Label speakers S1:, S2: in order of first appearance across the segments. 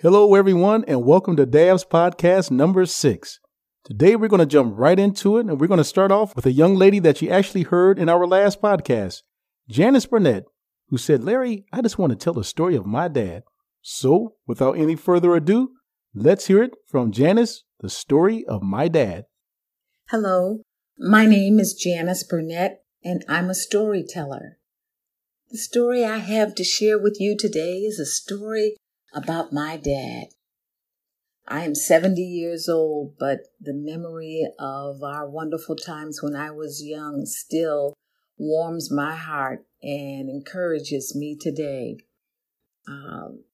S1: Hello, everyone, and welcome to DABS podcast number six. Today, we're going to jump right into it, and we're going to start off with a young lady that you actually heard in our last podcast, Janice Burnett, who said, Larry, I just want to tell the story of my dad. So, without any further ado, let's hear it from Janice, the story of my dad.
S2: Hello, my name is Janice Burnett, and I'm a storyteller. The story I have to share with you today is a story about my dad. I am 70 years old, but the memory of our wonderful times when I was young still warms my heart and encourages me today. Um,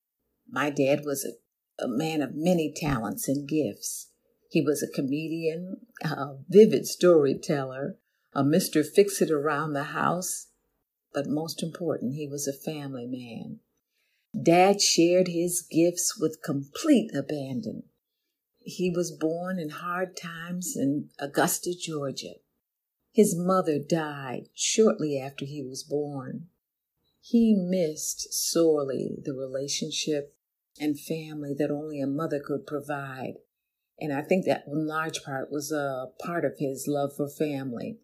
S2: my dad was a, a man of many talents and gifts. He was a comedian, a vivid storyteller, a Mr. Fix It around the house, but most important, he was a family man. Dad shared his gifts with complete abandon. He was born in hard times in Augusta, Georgia. His mother died shortly after he was born. He missed sorely the relationship and family that only a mother could provide. And I think that in large part was a part of his love for family.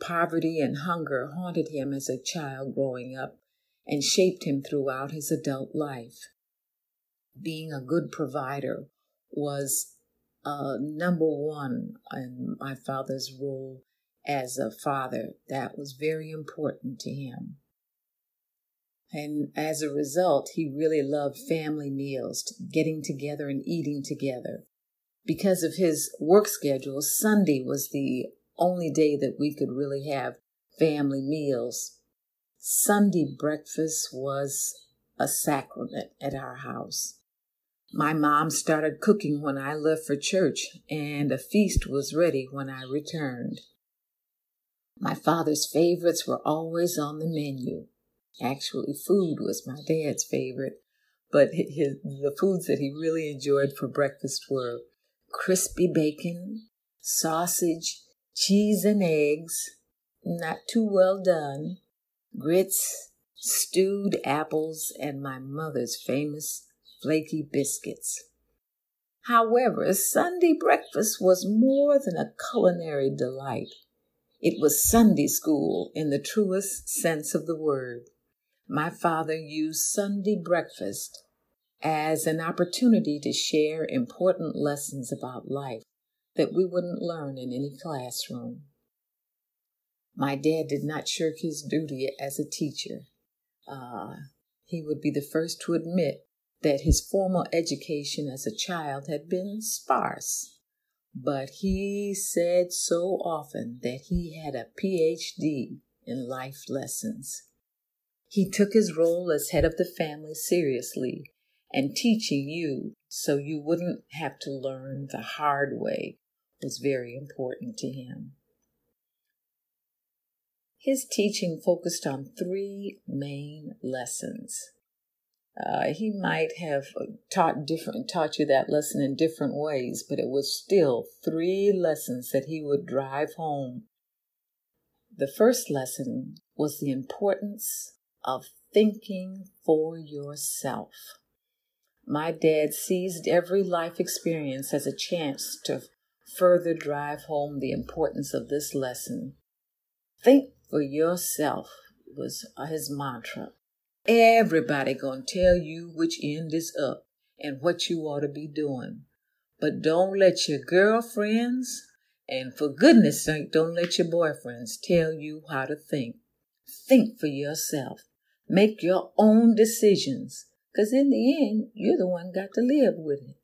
S2: Poverty and hunger haunted him as a child growing up and shaped him throughout his adult life. Being a good provider was uh, number one in my father's role as a father. That was very important to him. And as a result, he really loved family meals, getting together and eating together. Because of his work schedule, Sunday was the only day that we could really have family meals. Sunday breakfast was a sacrament at our house. My mom started cooking when I left for church, and a feast was ready when I returned. My father's favorites were always on the menu. Actually, food was my dad's favorite, but his, the foods that he really enjoyed for breakfast were crispy bacon, sausage, cheese and eggs, not too well done, grits, stewed apples, and my mother's famous flaky biscuits. However, Sunday breakfast was more than a culinary delight. It was Sunday school in the truest sense of the word. My father used Sunday breakfast as an opportunity to share important lessons about life that we wouldn't learn in any classroom. My dad did not shirk his duty as a teacher. Uh, he would be the first to admit that his formal education as a child had been sparse, but he said so often that he had a PhD in life lessons. He took his role as head of the family seriously and teaching you so you wouldn't have to learn the hard way was very important to him. His teaching focused on three main lessons. Uh, he might have taught different taught you that lesson in different ways, but it was still three lessons that he would drive home. The first lesson was the importance of thinking for yourself. My dad seized every life experience as a chance to further drive home the importance of this lesson. Think for yourself was his mantra. Everybody gonna tell you which end is up and what you ought to be doing. But don't let your girlfriends, and for goodness sake, don't let your boyfriends tell you how to think. Think for yourself. Make your own decisions, because in the end, you're the one got to live with it.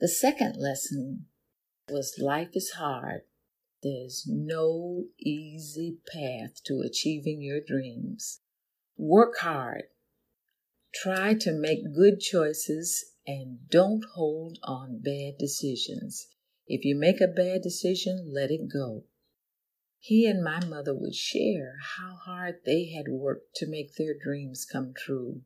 S2: The second lesson was life is hard there's no easy path to achieving your dreams. Work hard. Try to make good choices and don't hold on bad decisions. If you make a bad decision, let it go. He and my mother would share how hard they had worked to make their dreams come true.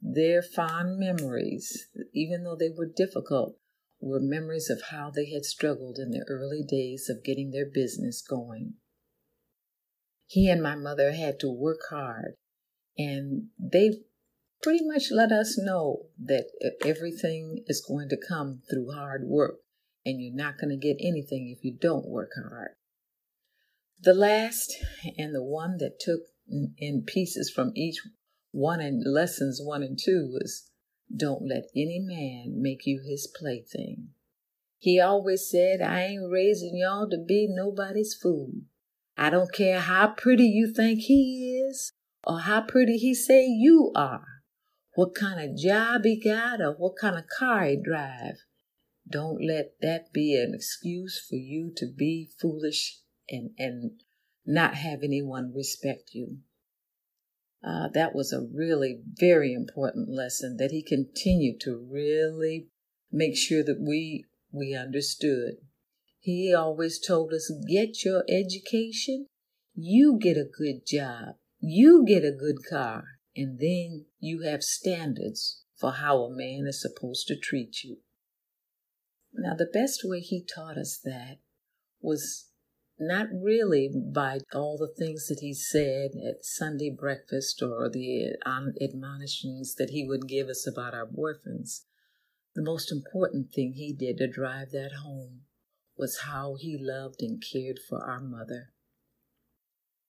S2: Their fond memories, even though they were difficult, were memories of how they had struggled in the early days of getting their business going. he and my mother had to work hard, and they pretty much let us know that everything is going to come through hard work, and you're not going to get anything if you don't work hard. The last and the one that took in pieces from each one in lessons one and two was don't let any man make you his plaything. He always said, I ain't raising y'all to be nobody's fool. I don't care how pretty you think he is or how pretty he say you are, what kind of job he got or what kind of car he drive. Don't let that be an excuse for you to be foolish and, and not have anyone respect you. Uh, that was a really very important lesson that he continued to really make sure that we we understood. He always told us, get your education, you get a good job, you get a good car, and then you have standards for how a man is supposed to treat you. Now, the best way he taught us that was not really by all the things that he said at Sunday breakfast or the admonitions that he would give us about our boyfriends. The most important thing he did to drive that home was how he loved and cared for our mother.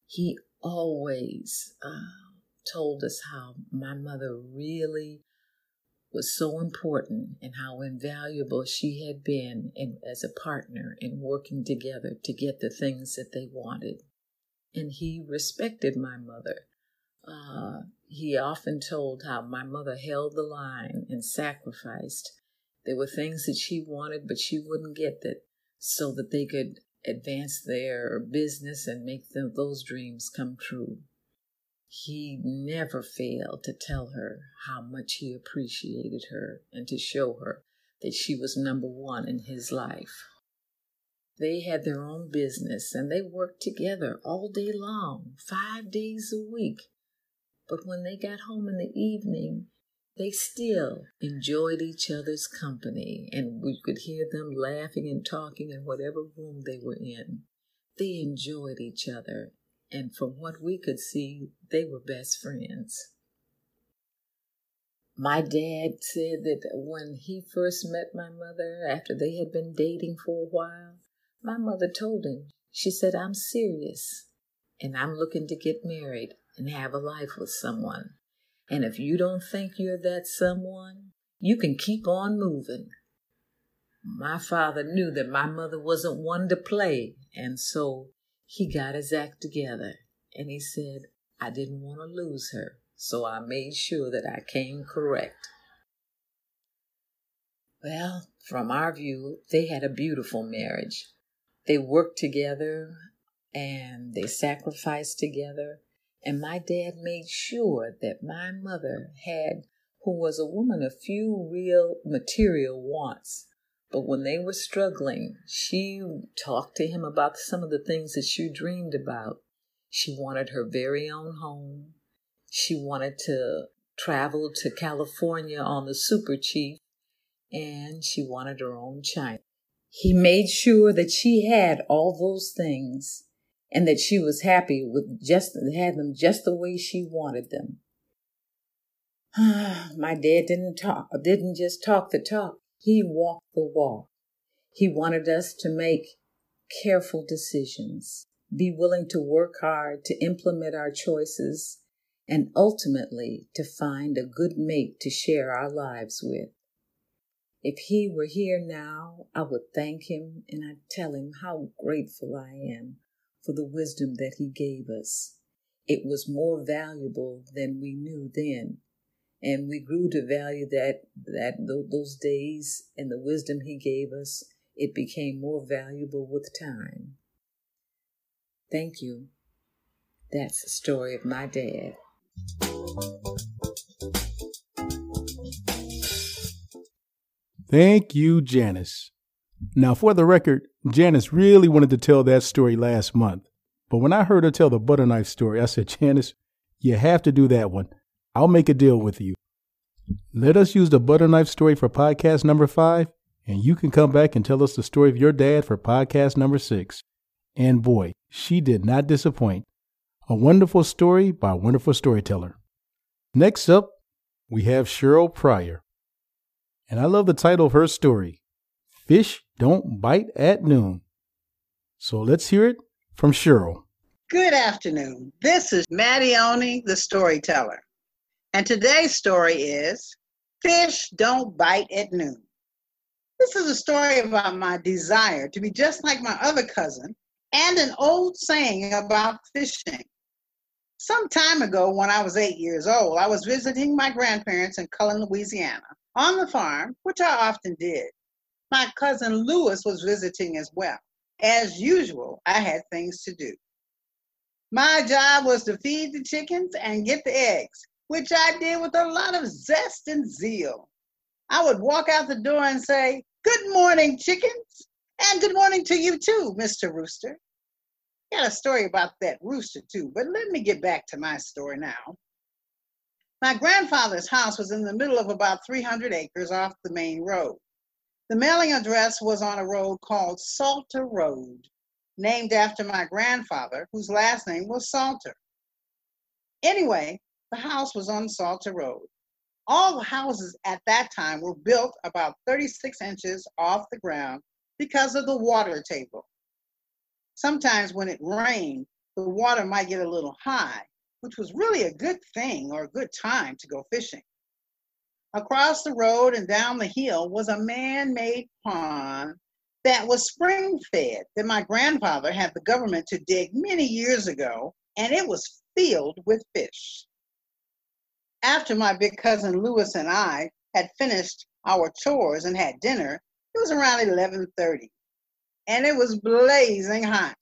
S2: He always uh, told us how my mother really was so important and how invaluable she had been in, as a partner in working together to get the things that they wanted. And he respected my mother. Uh, he often told how my mother held the line and sacrificed. There were things that she wanted, but she wouldn't get that so that they could advance their business and make those dreams come true. He never failed to tell her how much he appreciated her and to show her that she was number one in his life. They had their own business and they worked together all day long, five days a week. But when they got home in the evening, they still enjoyed each other's company, and we could hear them laughing and talking in whatever room they were in. They enjoyed each other, and from what we could see, they were best friends. My dad said that when he first met my mother, after they had been dating for a while, my mother told him, she said, I'm serious and I'm looking to get married and have a life with someone. And if you don't think you're that someone, you can keep on moving. My father knew that my mother wasn't one to play, and so he got his act together and he said, I didn't want to lose her, so I made sure that I came correct. Well, from our view, they had a beautiful marriage. They worked together and they sacrificed together and my dad made sure that my mother had, who was a woman of few real material wants, but when they were struggling, she talked to him about some of the things that she dreamed about. She wanted her very own home. She wanted to travel to California on the Super Chief, and she wanted her own China. He made sure that she had all those things and that she was happy with just had them just the way she wanted them. My dad didn't talk, didn't just talk the talk. He walked the walk. He wanted us to make careful decisions, be willing to work hard to implement our choices, and ultimately to find a good mate to share our lives with. If he were here now, I would thank him and I'd tell him how grateful I am for the wisdom that he gave us. It was more valuable than we knew then. And we grew to value that, that those days and the wisdom he gave us. It became more valuable with time. Thank you. That's the story of my dad.
S1: Thank you, Janice. Now, for the record, Janice really wanted to tell that story last month. But when I heard her tell the butter knife story, I said, Janice, you have to do that one. I'll make a deal with you. Let us use the butter knife story for podcast number five, and you can come back and tell us the story of your dad for podcast number six. And boy, she did not disappoint. A wonderful story by a wonderful storyteller. Next up, we have Sheryl Pryor. And I love the title of her story Fish Don't Bite at Noon. So let's hear it from Sheryl.
S3: Good afternoon. This is Mattione, the storyteller. And today's story is Fish Don't Bite at Noon. This is a story about my desire to be just like my other cousin and an old saying about fishing. Some time ago, when I was eight years old, I was visiting my grandparents in Cullen, Louisiana, on the farm, which I often did. My cousin Lewis was visiting as well. As usual, I had things to do. My job was to feed the chickens and get the eggs, which I did with a lot of zest and zeal. I would walk out the door and say, Good morning, chickens, and good morning to you too, Mr. Rooster. Got a story about that rooster too, but let me get back to my story now. My grandfather's house was in the middle of about 300 acres off the main road. The mailing address was on a road called Salter Road, named after my grandfather, whose last name was Salter. Anyway, the house was on Salter Road. All the houses at that time were built about 36 inches off the ground because of the water table. Sometimes when it rained, the water might get a little high, which was really a good thing or a good time to go fishing. Across the road and down the hill was a man made pond that was spring fed that my grandfather had the government to dig many years ago, and it was filled with fish. After my big cousin Lewis and I had finished our chores and had dinner, it was around 11:30 and it was blazing hot.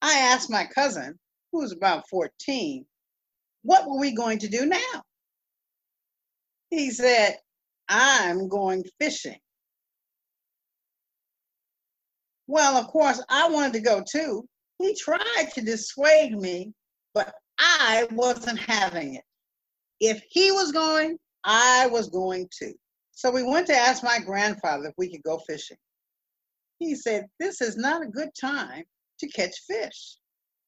S3: I asked my cousin, who was about 14, what were we going to do now? He said, I'm going fishing. Well, of course, I wanted to go too. He tried to dissuade me, but I wasn't having it. If he was going, I was going too. So we went to ask my grandfather if we could go fishing. He said, This is not a good time to catch fish.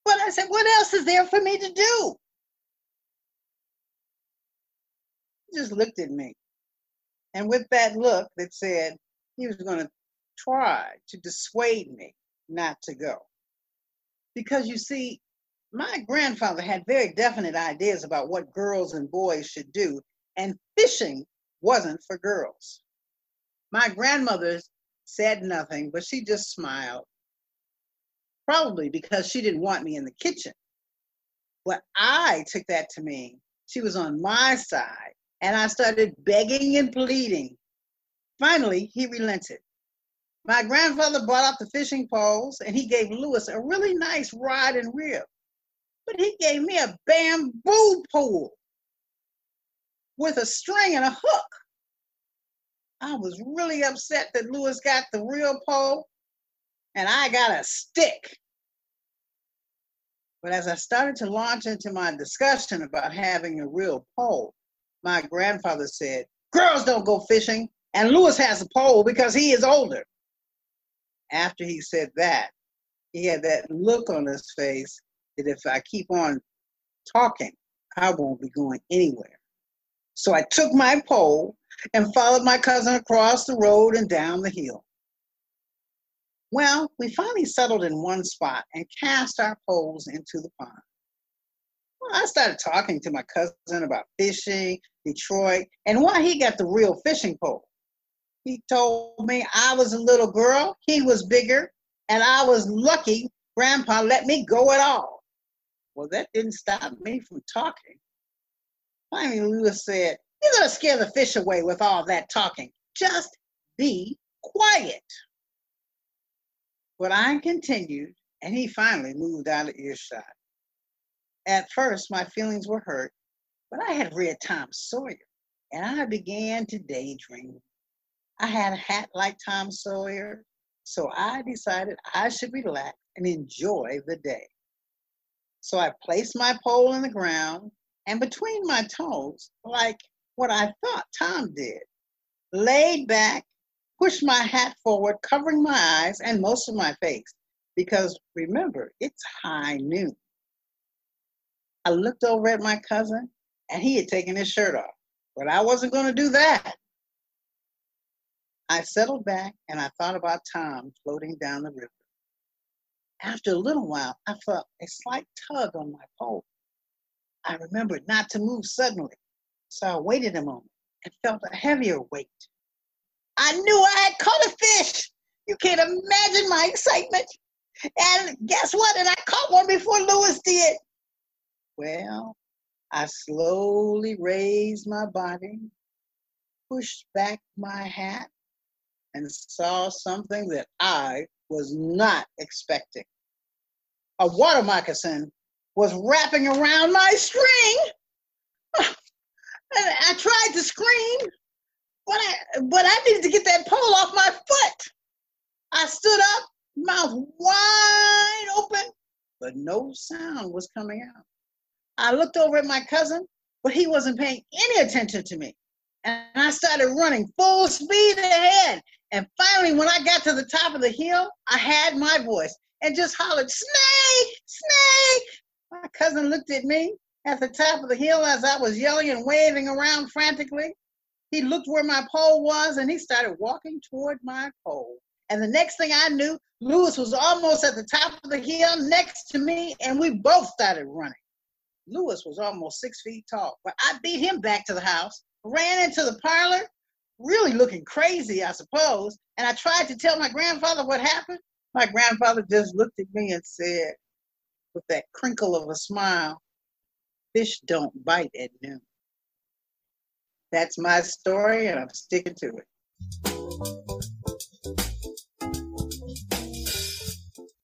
S3: But I said, What else is there for me to do? He just looked at me. And with that look that said he was going to try to dissuade me not to go. Because you see, my grandfather had very definite ideas about what girls and boys should do, and fishing wasn't for girls. My grandmother said nothing, but she just smiled. Probably because she didn't want me in the kitchen. But I took that to mean she was on my side, and I started begging and pleading. Finally, he relented. My grandfather brought out the fishing poles, and he gave Lewis a really nice rod and reel. But he gave me a bamboo pole with a string and a hook. I was really upset that Lewis got the real pole and I got a stick. But as I started to launch into my discussion about having a real pole, my grandfather said, Girls don't go fishing, and Lewis has a pole because he is older. After he said that, he had that look on his face that if I keep on talking, I won't be going anywhere. So I took my pole and followed my cousin across the road and down the hill. Well, we finally settled in one spot and cast our poles into the pond. Well, I started talking to my cousin about fishing, Detroit, and why he got the real fishing pole. He told me I was a little girl, he was bigger, and I was lucky Grandpa let me go at all. Well, that didn't stop me from talking. Finally, Lewis said, you're going to scare the fish away with all that talking. Just be quiet. But I continued, and he finally moved out of earshot. At first, my feelings were hurt, but I had read Tom Sawyer, and I began to daydream. I had a hat like Tom Sawyer, so I decided I should relax and enjoy the day. So I placed my pole in the ground, and between my toes, like what I thought Tom did. Laid back, pushed my hat forward, covering my eyes and most of my face. Because remember, it's high noon. I looked over at my cousin and he had taken his shirt off, but I wasn't going to do that. I settled back and I thought about Tom floating down the river. After a little while, I felt a slight tug on my pole. I remembered not to move suddenly, so I waited a moment and felt a heavier weight. I knew I had caught a fish. You can't imagine my excitement. And guess what? And I caught one before Lewis did. Well, I slowly raised my body, pushed back my hat, and saw something that I was not expecting. A water moccasin was wrapping around my string. I tried to scream, but I, but I needed to get that pole off my foot. I stood up, mouth wide open, but no sound was coming out. I looked over at my cousin, but he wasn't paying any attention to me. And I started running full speed ahead. And finally, when I got to the top of the hill, I had my voice and just hollered, Snake! Snake! My cousin looked at me at the top of the hill as I was yelling and waving around frantically. He looked where my pole was and he started walking toward my pole. And the next thing I knew, Lewis was almost at the top of the hill next to me, and we both started running. Lewis was almost six feet tall, but I beat him back to the house, ran into the parlor, really looking crazy, I suppose. And I tried to tell my grandfather what happened. My grandfather just looked at me and said, with that crinkle of a smile, fish don't bite at noon. That's my story, and I'm sticking to it.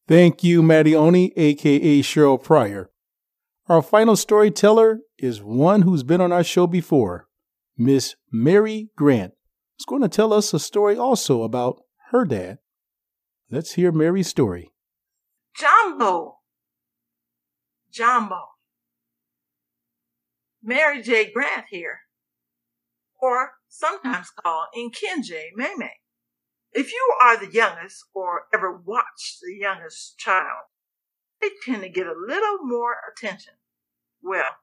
S1: Thank you, Maddie Oni, aka Sheryl Pryor. Our final storyteller is one who's been on our show before, Miss Mary Grant, who's going to tell us a story also about her dad. Let's hear Mary's story.
S4: Jambo. Jambo. Mary J. Grant here, or sometimes called Nkenje Meme. If you are the youngest or ever watched the youngest child, they tend to get a little more attention. Well,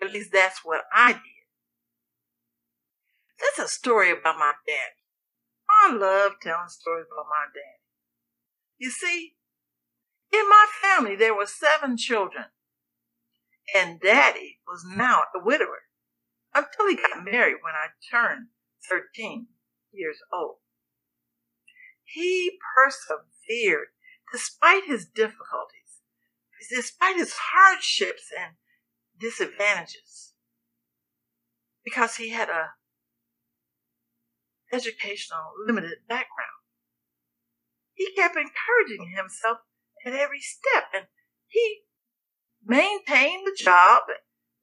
S4: at least that's what I did. That's a story about my dad. I love telling stories about my dad. You see, in my family there were seven children, and daddy was now a widower until he got married when I turned 13 years old. He persevered despite his difficulties, despite his hardships and disadvantages, because he had a educational limited background. He kept encouraging himself at every step, and he maintained the job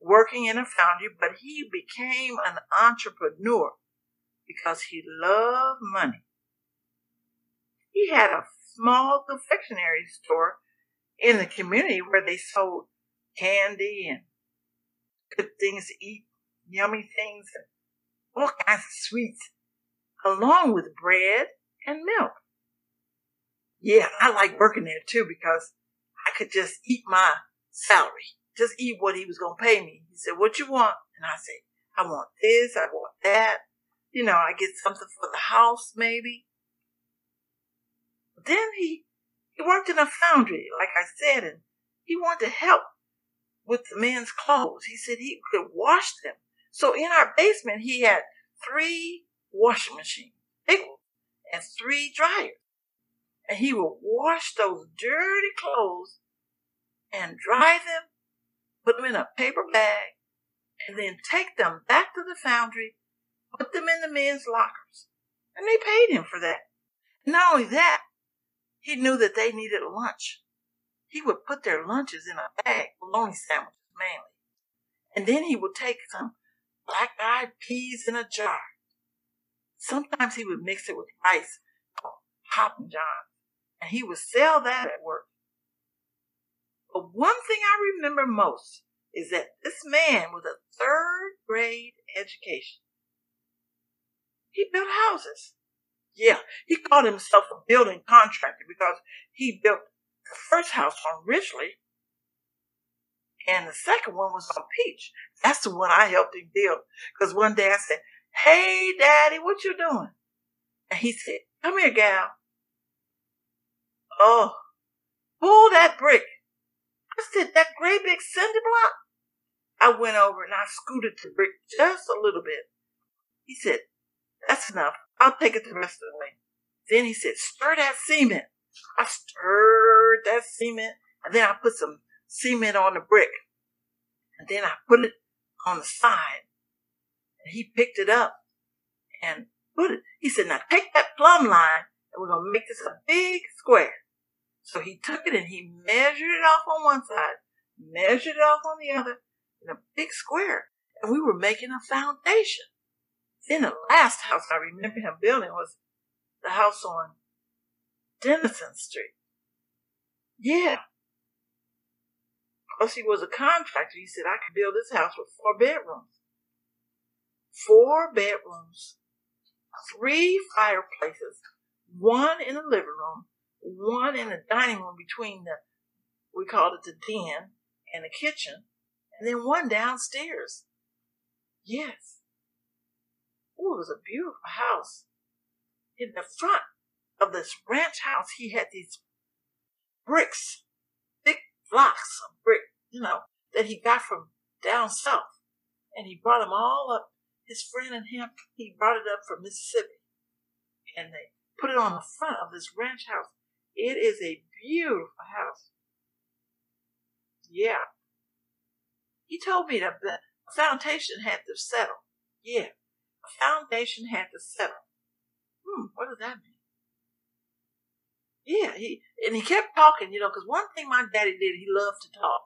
S4: working in a foundry, but he became an entrepreneur because he loved money. He had a small confectionery store in the community where they sold candy and good things to eat, yummy things, and all kinds of sweets, along with bread and milk. Yeah, I like working there too because I could just eat my salary, just eat what he was going to pay me. He said, What you want? And I said, I want this, I want that. You know, I get something for the house maybe. Then he he worked in a foundry, like I said, and he wanted to help with the men's clothes. He said he could wash them. So in our basement, he had three washing machine and three dryers. And he would wash those dirty clothes and dry them, put them in a paper bag, and then take them back to the foundry, put them in the men's lockers. And they paid him for that. And not only that, he knew that they needed lunch. He would put their lunches in a bag, bologna sandwiches mainly. And then he would take some black eyed peas in a jar. Sometimes he would mix it with rice called Hoppin' John, and he would sell that at work. But one thing I remember most is that this man with a third grade education. He built houses. Yeah, he called himself a building contractor because he built the first house on Ridgely And the second one was on Peach. That's the one I helped him build. Because one day I said, Hey, Daddy, what you doing? And he said, Come here, gal. Oh, pull that brick. I said, That great big cinder block? I went over and I scooted the brick just a little bit. He said, That's enough. I'll take it the rest of the way. Then he said, Stir that cement. I stirred that cement and then I put some cement on the brick. And then I put it on the side. He picked it up and put it. He said, now take that plumb line and we're going to make this a big square. So he took it and he measured it off on one side, measured it off on the other in a big square. And we were making a foundation. Then the last house I remember him building was the house on Denison Street. Yeah. Plus he was a contractor. He said, I could build this house with four bedrooms. Four bedrooms, three fireplaces, one in the living room, one in the dining room between the, we called it the den and the kitchen, and then one downstairs. Yes. Oh, it was a beautiful house. In the front of this ranch house, he had these bricks, thick blocks of brick, you know, that he got from down south. And he brought them all up. His friend and him, he brought it up from Mississippi. And they put it on the front of this ranch house. It is a beautiful house. Yeah. He told me that the foundation had to settle. Yeah. A foundation had to settle. Hmm, what does that mean? Yeah, he and he kept talking, you know, because one thing my daddy did, he loved to talk.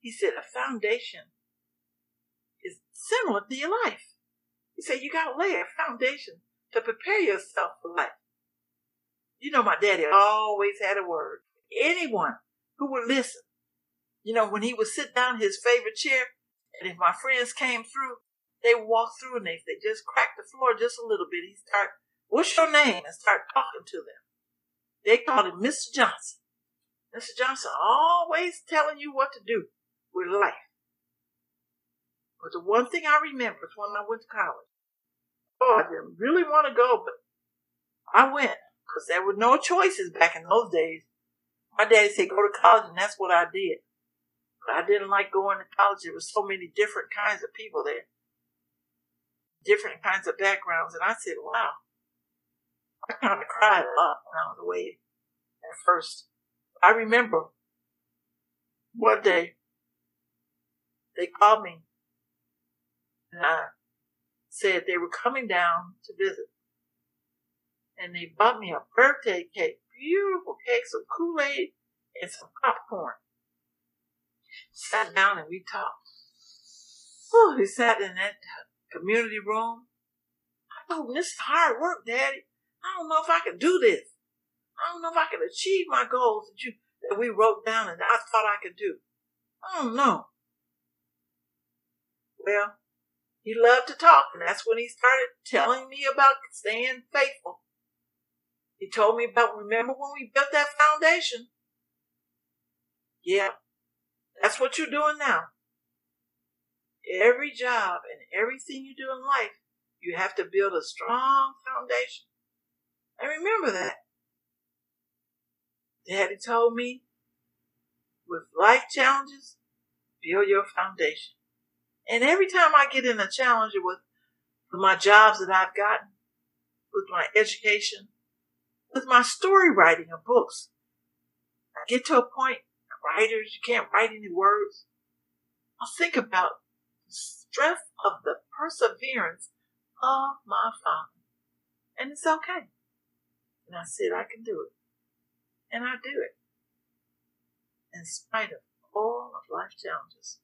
S4: He said a foundation is similar to your life. He said you got to lay a foundation to prepare yourself for life. You know, my daddy always had a word. Anyone who would listen, you know, when he would sit down in his favorite chair, and if my friends came through, they would walk through and they, they just cracked the floor just a little bit. He'd start, what's your name? And start talking to them. They called him Mr. Johnson. Mr. Johnson always telling you what to do with life. But the one thing I remember is when I went to college. Oh, I didn't really want to go, but I went because there were no choices back in those days. My daddy said go to college, and that's what I did. But I didn't like going to college. There was so many different kinds of people there, different kinds of backgrounds, and I said, "Wow, I kind of cried a lot when I was away at first. I remember one day they called me and I said they were coming down to visit. And they bought me a birthday cake, beautiful cake, some Kool-Aid and some popcorn. Sat down and we talked. Oh, we sat in that community room. I told him, this is hard work, Daddy. I don't know if I can do this. I don't know if I can achieve my goals that you that we wrote down and I thought I could do. I don't know. Well, he loved to talk, and that's when he started telling me about staying faithful. He told me about remember when we built that foundation? Yeah, that's what you're doing now. Every job and everything you do in life, you have to build a strong foundation. And remember that. Daddy told me, with life challenges, build your foundation. And every time I get in a challenge with, my jobs that I've gotten, with my education, with my story writing of books, I get to a point, writers, you can't write any words. I'll think about the strength of the perseverance of my father. And it's okay. And I said, I can do it. And I do it. In spite of all of life's challenges,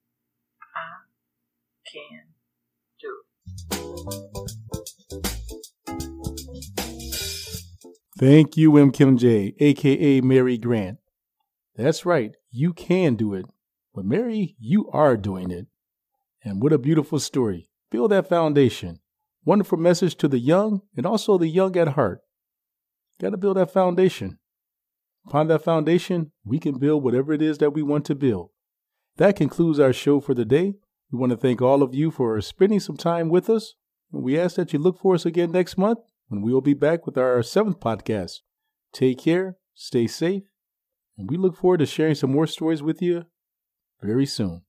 S4: I can
S1: do it. Thank you, M. Kim J, aka Mary Grant. That's right, you can do it. But Mary, you are doing it. And what a beautiful story. Build that foundation. Wonderful message to the young and also the young at heart. Got to build that foundation. Upon that foundation, we can build whatever it is that we want to build. That concludes our show for the day. We want to thank all of you for spending some time with us. And we ask that you look for us again next month when we will be back with our seventh podcast. Take care, stay safe, and we look forward to sharing some more stories with you very soon.